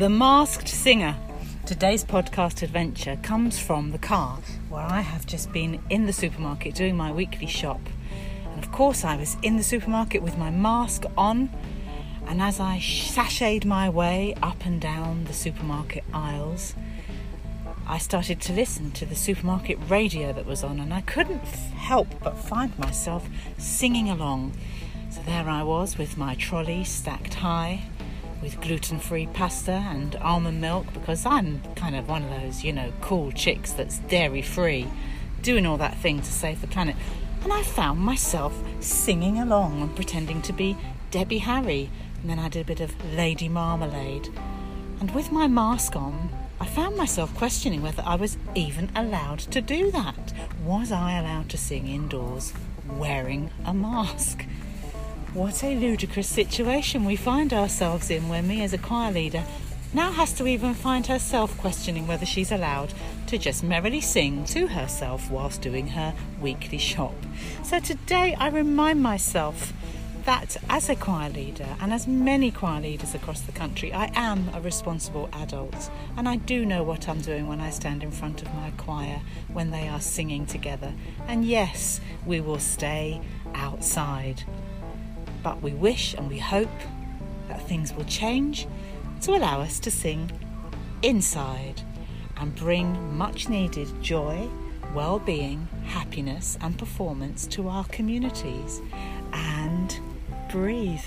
The Masked Singer. Today's podcast adventure comes from the car where I have just been in the supermarket doing my weekly shop. And of course, I was in the supermarket with my mask on. And as I sashayed my way up and down the supermarket aisles, I started to listen to the supermarket radio that was on, and I couldn't help but find myself singing along. So there I was with my trolley stacked high with gluten free pasta and almond milk because I'm kind of one of those, you know, cool chicks that's dairy free, doing all that thing to save the planet. And I found myself singing along and pretending to be Debbie Harry. And then I did a bit of Lady Marmalade. And with my mask on, I found myself questioning whether I was even allowed to do that. Was I allowed to sing indoors wearing a mask? What a ludicrous situation we find ourselves in when me, as a choir leader, now has to even find herself questioning whether she's allowed to just merrily sing to herself whilst doing her weekly shop. So today I remind myself that as a choir leader and as many choir leaders across the country, I am a responsible adult and I do know what I'm doing when I stand in front of my choir when they are singing together. And yes, we will stay outside. But we wish and we hope that things will change to allow us to sing inside and bring much needed joy, well being, happiness, and performance to our communities. And breathe.